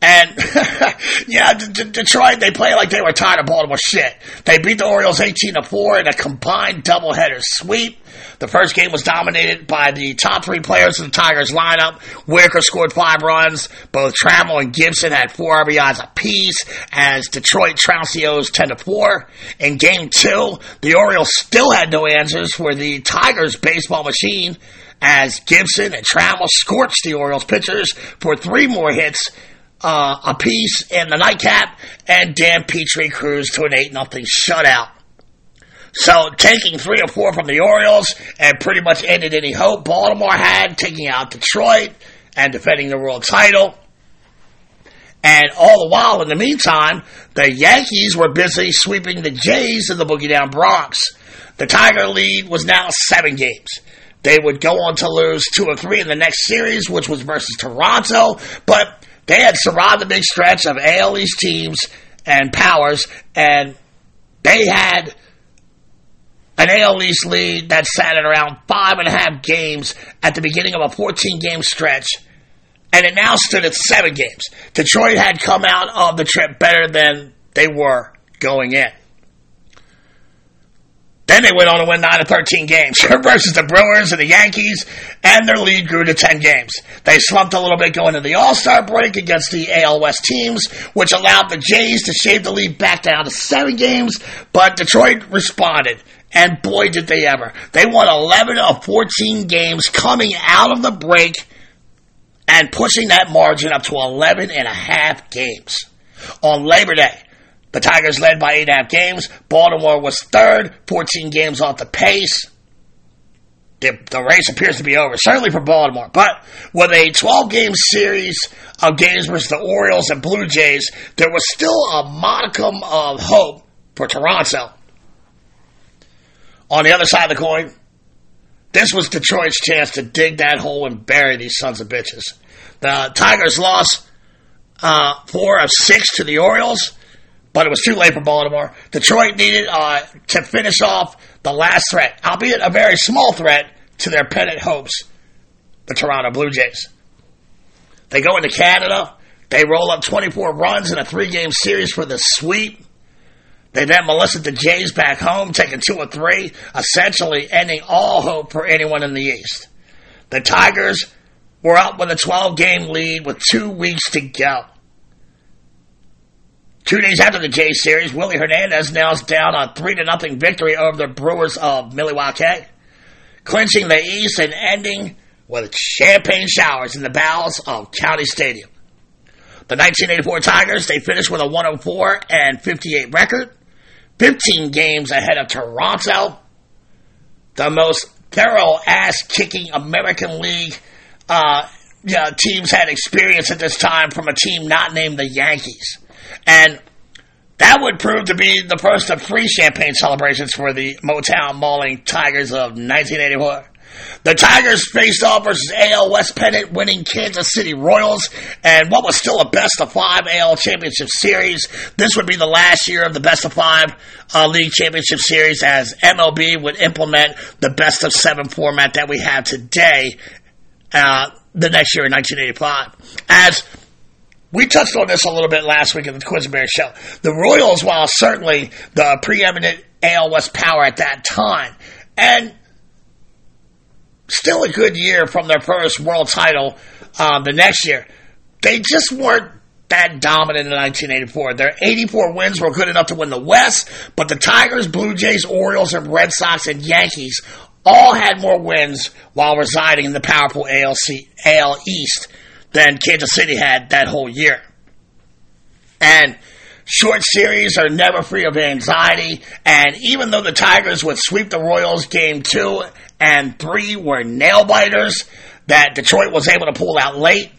And yeah, D- D- Detroit they play like they were tired of Baltimore shit. They beat the Orioles eighteen to four in a combined doubleheader sweep. The first game was dominated by the top three players in the Tigers lineup. Whitaker scored five runs. Both Trammell and Gibson had four RBIs apiece as Detroit trounced the O's ten to four. In game two, the Orioles still had no answers for the Tigers baseball machine as Gibson and Trammell scorched the Orioles pitchers for three more hits uh, apiece in the nightcap, and Dan Petry cruised to an 8 nothing shutout. So taking three or four from the Orioles and pretty much ended any hope Baltimore had, taking out Detroit and defending the world title. And all the while, in the meantime, the Yankees were busy sweeping the Jays in the Boogie Down Bronx. The Tiger lead was now seven games. They would go on to lose two or three in the next series, which was versus Toronto, but they had survived the big stretch of AL East teams and powers, and they had an AL East lead that sat at around five and a half games at the beginning of a 14 game stretch, and it now stood at seven games. Detroit had come out of the trip better than they were going in. Then they went on to win 9 to 13 games versus the Brewers and the Yankees, and their lead grew to 10 games. They slumped a little bit going into the All Star break against the AL West teams, which allowed the Jays to shave the lead back down to 7 games, but Detroit responded. And boy, did they ever. They won 11 of 14 games coming out of the break and pushing that margin up to 11 and a half games. On Labor Day, the Tigers led by eight and a half games. Baltimore was third, 14 games off the pace. The, the race appears to be over, certainly for Baltimore. But with a 12 game series of games versus the Orioles and Blue Jays, there was still a modicum of hope for Toronto. On the other side of the coin, this was Detroit's chance to dig that hole and bury these sons of bitches. The Tigers lost uh, four of six to the Orioles but it was too late for Baltimore. Detroit needed uh, to finish off the last threat, albeit a very small threat to their pennant hopes, the Toronto Blue Jays. They go into Canada. They roll up 24 runs in a three game series for the sweep. They then molested the Jays back home, taking two or three, essentially ending all hope for anyone in the East. The Tigers were up with a 12 game lead with two weeks to go. Two days after the Jays series, Willie Hernandez nails down a 3 to nothing victory over the Brewers of Milwaukee, clinching the East and ending with champagne showers in the bowels of County Stadium. The 1984 Tigers, they finished with a 104 and 58 record, 15 games ahead of Toronto, the most thorough ass kicking American League uh, teams had experience at this time from a team not named the Yankees. And that would prove to be the first of three champagne celebrations for the Motown Mauling Tigers of 1984. The Tigers faced off versus AL West pennant winning Kansas City Royals and what was still a best of five AL championship series. This would be the last year of the best of five uh, league championship series as MLB would implement the best of seven format that we have today uh, the next year in 1985. As we touched on this a little bit last week in the Quisenberry show. The Royals, while certainly the preeminent AL West power at that time, and still a good year from their first world title um, the next year, they just weren't that dominant in 1984. Their 84 wins were good enough to win the West, but the Tigers, Blue Jays, Orioles, and Red Sox and Yankees all had more wins while residing in the powerful ALC, AL East than Kansas City had that whole year. And short series are never free of anxiety. And even though the Tigers would sweep the Royals game two and three were nail biters that Detroit was able to pull out late.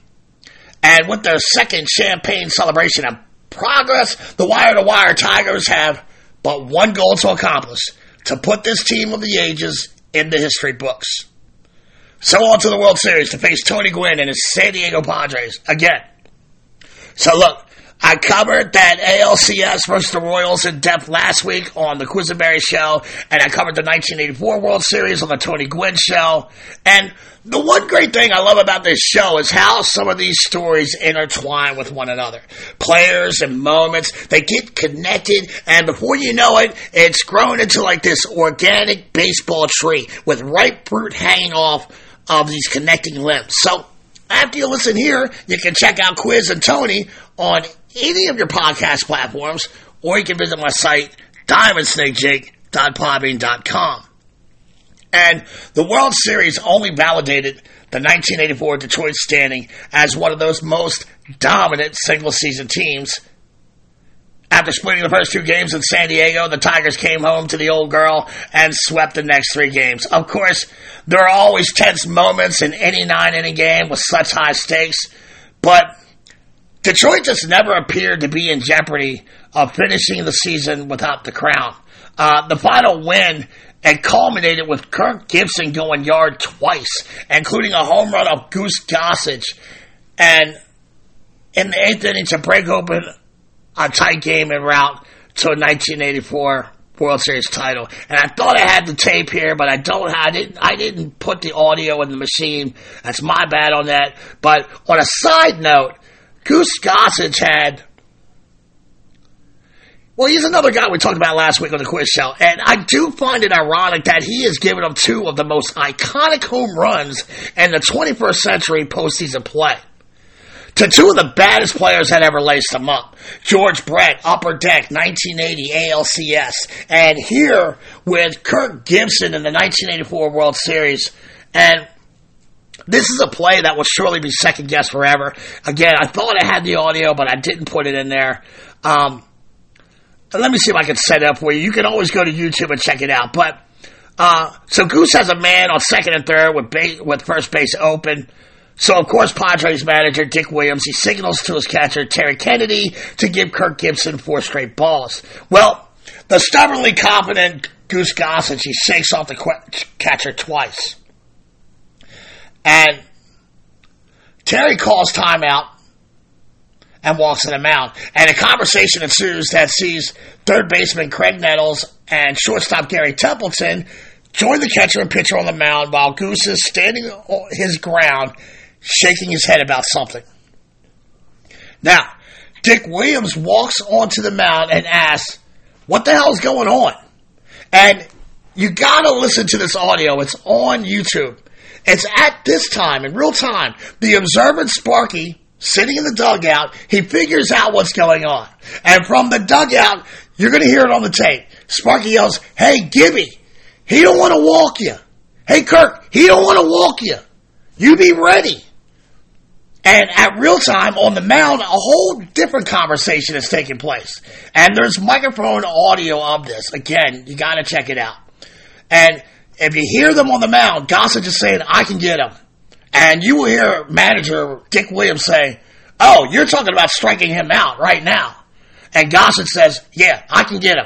And with their second champagne celebration of progress, the wire to wire Tigers have but one goal to accomplish to put this team of the ages in the history books. So on to the World Series to face Tony Gwynn and his San Diego Padres again. So look, I covered that ALCS versus the Royals in depth last week on the Quisenberry show, and I covered the 1984 World Series on the Tony Gwynn show. And the one great thing I love about this show is how some of these stories intertwine with one another. Players and moments, they get connected, and before you know it, it's grown into like this organic baseball tree with ripe fruit hanging off of these connecting limbs. So, after you listen here, you can check out Quiz and Tony on any of your podcast platforms, or you can visit my site, diamondsnakejake.podbean.com. And the World Series only validated the 1984 Detroit standing as one of those most dominant single season teams. After splitting the first two games in San Diego, the Tigers came home to the old girl and swept the next three games. Of course, there are always tense moments in any nine inning game with such high stakes, but Detroit just never appeared to be in jeopardy of finishing the season without the crown. Uh, the final win and culminated with Kirk Gibson going yard twice, including a home run of Goose Gossage, and in the eighth inning to break open a tight game en route to a 1984 World Series title. And I thought I had the tape here, but I don't. I didn't. I didn't put the audio in the machine. That's my bad on that. But on a side note, Goose Gossage had. Well, he's another guy we talked about last week on the quiz show, and I do find it ironic that he has given up two of the most iconic home runs in the 21st century postseason play to two of the baddest players that ever laced them up. George Brett, Upper Deck, 1980 ALCS, and here with Kirk Gibson in the 1984 World Series. And this is a play that will surely be second guessed forever. Again, I thought I had the audio, but I didn't put it in there. Um, let me see if I can set up for you. You can always go to YouTube and check it out. But uh, so Goose has a man on second and third with base, with first base open. So of course, Padres manager Dick Williams he signals to his catcher Terry Kennedy to give Kirk Gibson four straight balls. Well, the stubbornly confident Goose Gossage he shakes off the catcher twice, and Terry calls timeout and walks to the mound. And a conversation ensues that sees third baseman Graig Nettles and shortstop Gary Templeton join the catcher and pitcher on the mound while Goose is standing his ground, shaking his head about something. Now, Dick Williams walks onto the mound and asks, What the hell's going on? And you gotta listen to this audio. It's on YouTube. It's at this time, in real time, the observant Sparky sitting in the dugout, he figures out what's going on. And from the dugout, you're to hear it on the tape. Sparky yells, Hey, Gibby, he don't want to walk you. Hey, Kirk, he don't want to walk you. You be ready. And at real time on the mound, a whole different conversation is taking place. And there's microphone audio of this. Again, you got to check it out. And if you hear them on the mound, Gossage is saying, I can get him. And you will hear manager Dick Williams say, Oh, you're talking about striking him out right now. And Gossage says, Yeah, I can get him.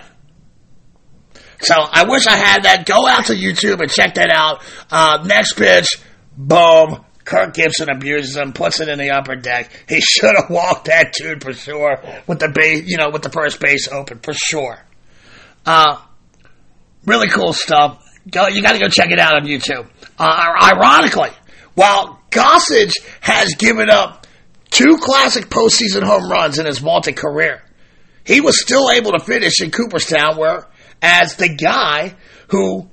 So I wish I had that. Go out to YouTube and check that out. Uh, next pitch, boom. Kirk Gibson abuses him, puts it in the upper deck. He should have walked that dude for sure with the base, you know, with the first base open for sure. Uh, really cool stuff. Go, you got to go check it out on YouTube. Uh, ironically, while Gossage has given up two classic postseason home runs in his vaunted career, he was still able to finish in Cooperstown, where as the guy who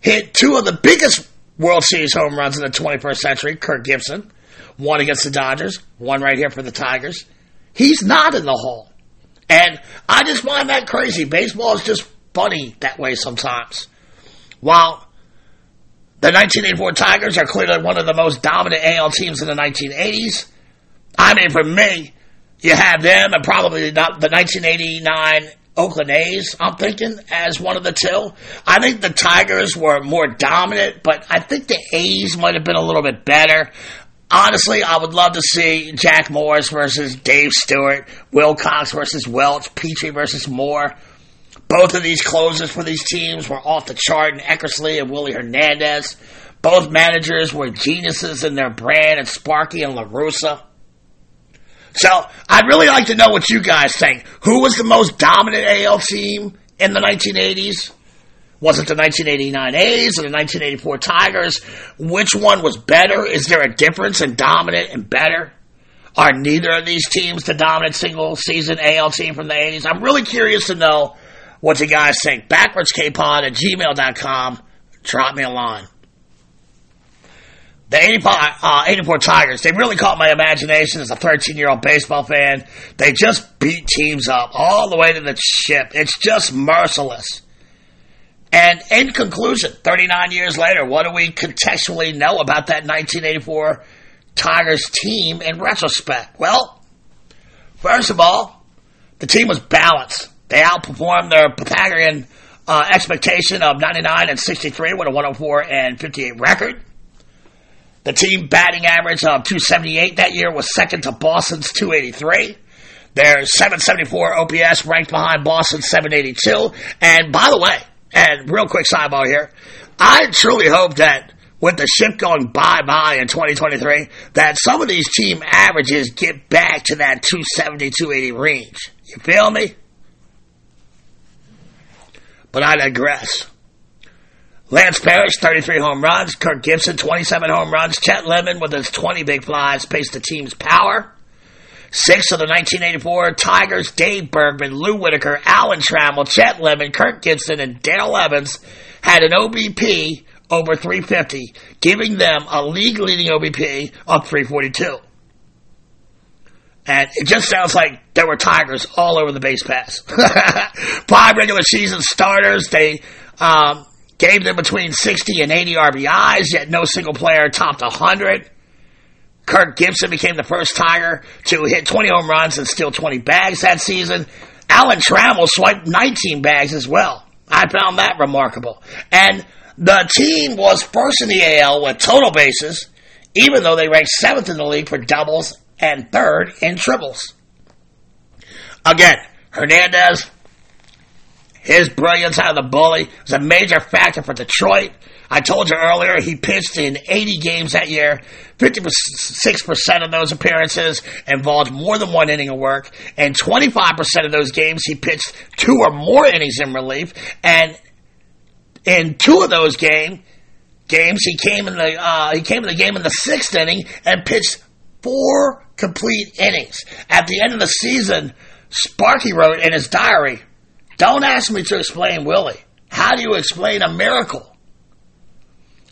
hit two of the biggest World Series home runs in the 21st century, Kirk Gibson, one against the Dodgers, one right here for the Tigers. He's not in the Hall. And I just find that crazy. Baseball is just funny that way sometimes. While the 1984 Tigers are clearly one of the most dominant AL teams in the 1980s, I mean, for me, you have them and probably not the 1989 Oakland A's, I'm thinking, as one of the two. I think the Tigers were more dominant, but I think the A's might have been a little bit better. Honestly, I would love to see Jack Morris versus Dave Stewart, Wilcox versus Welch, Petry versus Moore. Both of these closers for these teams were off the chart in Eckersley and Willie Hernandez. Both managers were geniuses in their brand and Sparky and La Russa. So I'd really like to know what you guys think. Who was the most dominant AL team in the 1980s? Was it the 1989 A's or the 1984 Tigers? Which one was better? Is there a difference in dominant and better? Are neither of these teams the dominant single season AL team from the 80s? I'm really curious to know what you guys think. BackwardsKpod at gmail.com. Drop me a line. The 84, uh, 84 Tigers, they really caught my imagination as a 13 year old baseball fan. They just beat teams up all the way to the ship. It's just merciless. And in conclusion, 39 years later, what do we contextually know about that 1984 Tigers team in retrospect? Well, first of all, the team was balanced. They outperformed their Pythagorean uh, expectation of 99 and 63 with a 104 and 58 record. The team batting average of 278 that year was second to Boston's 283. Their 774 OPS ranked behind Boston's 782. And by the way, and real quick sidebar here, I truly hope that with the shift going bye-bye in 2023, that some of these team averages get back to that 270, 280 range. You feel me? But I digress. Lance Parrish, 33 home runs. Kirk Gibson, 27 home runs. Chet Lemon, with his 20 big flies, paced the team's power. Six of the 1984 Tigers, Dave Bergman, Lou Whitaker, Alan Trammell, Chet Lemon, Kirk Gibson, and Darrell Evans had an OBP over 350, giving them a league-leading OBP of 342. And it just sounds like there were Tigers all over the base pass. Five regular season starters, they um, gave them between 60 and 80 RBIs, yet no single player topped 100. Kirk Gibson became the first Tiger to hit 20 home runs and steal 20 bags that season. Alan Trammell swiped 19 bags as well. I found that remarkable. And the team was first in the AL with total bases, even though they ranked seventh in the league for doubles and third in triples. Again, Hernandez, his brilliance out of the bully was a major factor for Detroit. I told you earlier he pitched in 80 games that year. 56% of those appearances involved more than one inning of work, and 25% of those games he pitched two or more innings in relief. And in two of those game games, he came in the uh, he came in the game in the sixth inning and pitched four complete innings. At the end of the season, Sparky wrote in his diary, "Don't ask me to explain Willie. How do you explain a miracle?"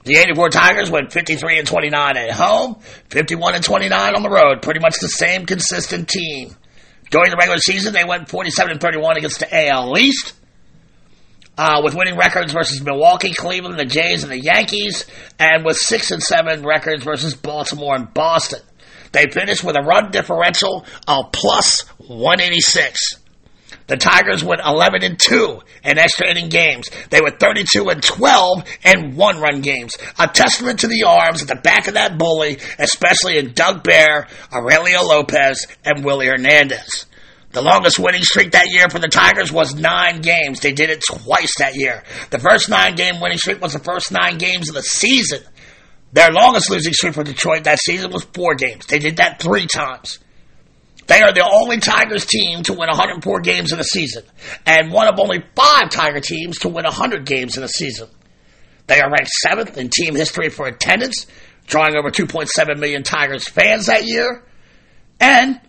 The 84 Tigers went 53 and 29 at home, 51 and 29 on the road. Pretty much the same consistent team. During the regular season, they went 47 and 31 against the AL East, uh, with winning records versus Milwaukee, Cleveland, the Jays, and the Yankees, and with six and seven records versus Baltimore and Boston. They finished with a run differential of plus 186. The Tigers went 11 and 2 in extra inning games. They were 32 and 12 in one run games. A testament to the arms at the back of that bully, especially in Doug Bair, Aurelio Lopez, and Willie Hernandez. The longest winning streak that year for the Tigers was nine games. They did it twice that year. The first nine game winning streak was the first nine games of the season. Their longest losing streak for Detroit that season was four games. They did that three times. They are the only Tigers team to win 104 games in a season, and one of only five Tiger teams to win 100 games in a season. They are ranked seventh in team history for attendance, drawing over 2.7 million Tigers fans that year, and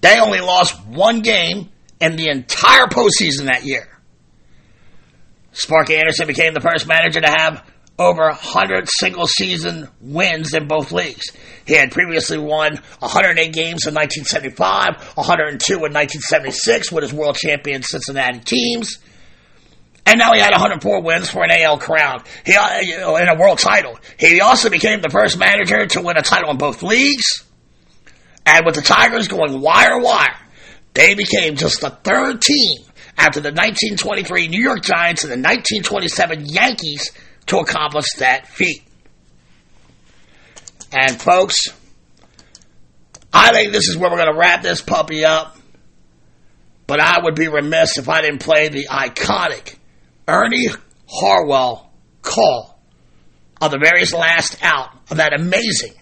they only lost one game in the entire postseason that year. Sparky Anderson became the first manager to have over 100 single season wins in both leagues. He had previously won 108 games in 1975, 102 in 1976 with his world champion Cincinnati teams. And now he had 104 wins for an AL crown. He uh, you know, in a world title. He also became the first manager to win a title in both leagues. And with the Tigers going wire wire, they became just the third team after the 1923 New York Giants and the 1927 Yankees to accomplish that feat. And folks, I think this is where we're going to wrap this puppy up. But I would be remiss if I didn't play the iconic Ernie Harwell call of the very last out of that amazing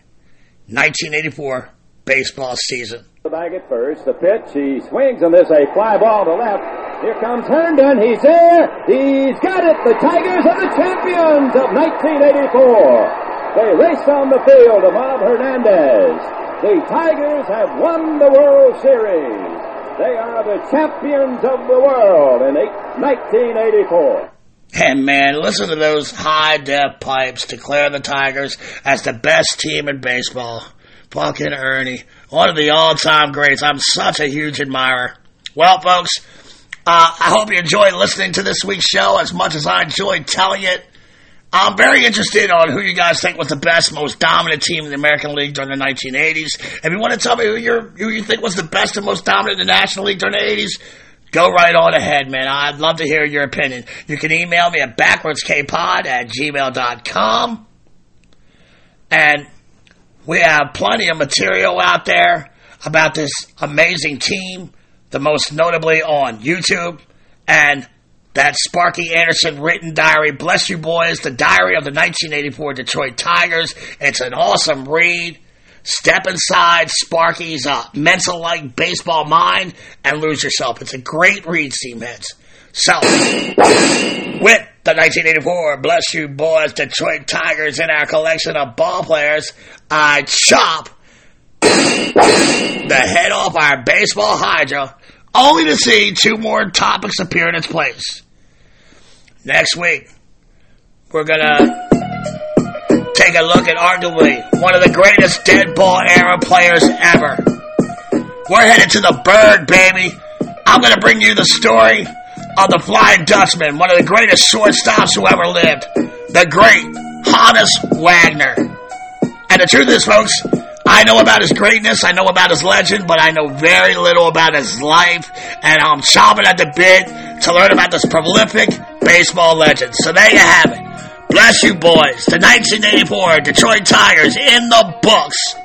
1984 baseball season. The bag at first. The pitch. He swings on this. A fly ball to left. Here comes Herndon. He's there. He's got it. The Tigers are the champions of 1984. They race on the field of Bob Hernandez. The Tigers have won the World Series. They are the champions of the world in eight- 1984. And man, listen to those high def pipes declare the Tigers as the best team in baseball. Fucking Ernie. One of the all time greats. I'm such a huge admirer. Well, folks, uh, I hope you enjoyed listening to this week's show as much as I enjoyed telling it. I'm very interested on who you guys think was the best, most dominant team in the American League during the 1980s. If you want to tell me who, you who you think was the best and most dominant in the National League during the 80s, go right on ahead, man. I'd love to hear your opinion. You can email me at backwardskpod at gmail.com. And we have plenty of material out there about this amazing team, the most notably on YouTube and that Sparky Anderson written diary. Bless you, boys. The diary of the 1984 Detroit Tigers. It's an awesome read. Step inside Sparky's uh, mental like baseball mind and lose yourself. It's a great read, Seamheads. So, with the 1984 Bless You Boys Detroit Tigers in our collection of ball players, I chop the head off our baseball hydra only to see two more topics appear in its place. Next week, we're gonna take a look at arguably one of the greatest dead ball era players ever. We're headed to the Burgh, baby. I'm gonna bring you the story of the Flying Dutchman, one of the greatest shortstops who ever lived, the great Honus Wagner. And the truth is, folks, I know about his greatness, I know about his legend, but I know very little about his life, and I'm chomping at the bit to learn about this prolific baseball legend. So there you have it. Bless you, boys. The 1984 Detroit Tigers in the books.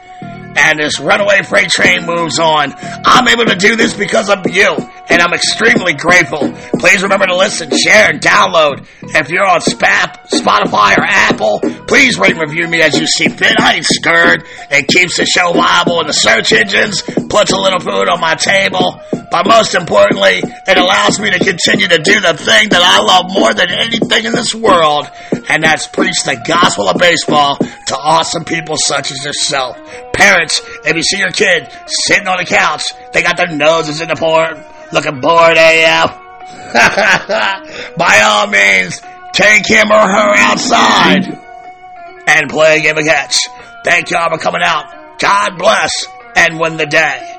And this runaway freight train moves on. I'm able to do this because of you, and I'm extremely grateful. Please remember to listen, share, and download. If you're on Spap, Spotify or Apple, please rate and review me as you see fit. I ain't scared. It keeps the show viable in the search engines, puts a little food on my table, but most importantly, it allows me to continue to do the thing that I love more than anything in this world, and that's preach the gospel of baseball to awesome people such as yourself. Parents, if you see your kid sitting on the couch, they got their noses in the porn, looking bored eh, AF. By all means, take him or her outside and play a game of catch. Thank y'all for coming out. God bless and win the day.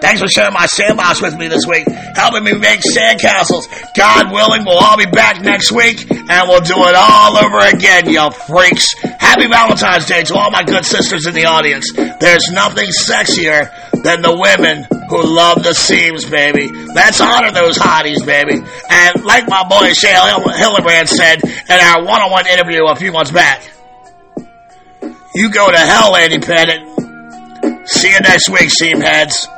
Thanks for sharing my sandbox with me this week, helping me make sandcastles. God willing, we'll all be back next week, and we'll do it all over again, you freaks. Happy Valentine's Day to all my good sisters in the audience. There's nothing sexier than the women who love the seams, baby. Let's honor those hotties, baby. And like my boy Shea Hill- Hillenbrand said in our one-on-one interview a few months back, you go to hell, Andy Pettitte. See you next week, seam heads.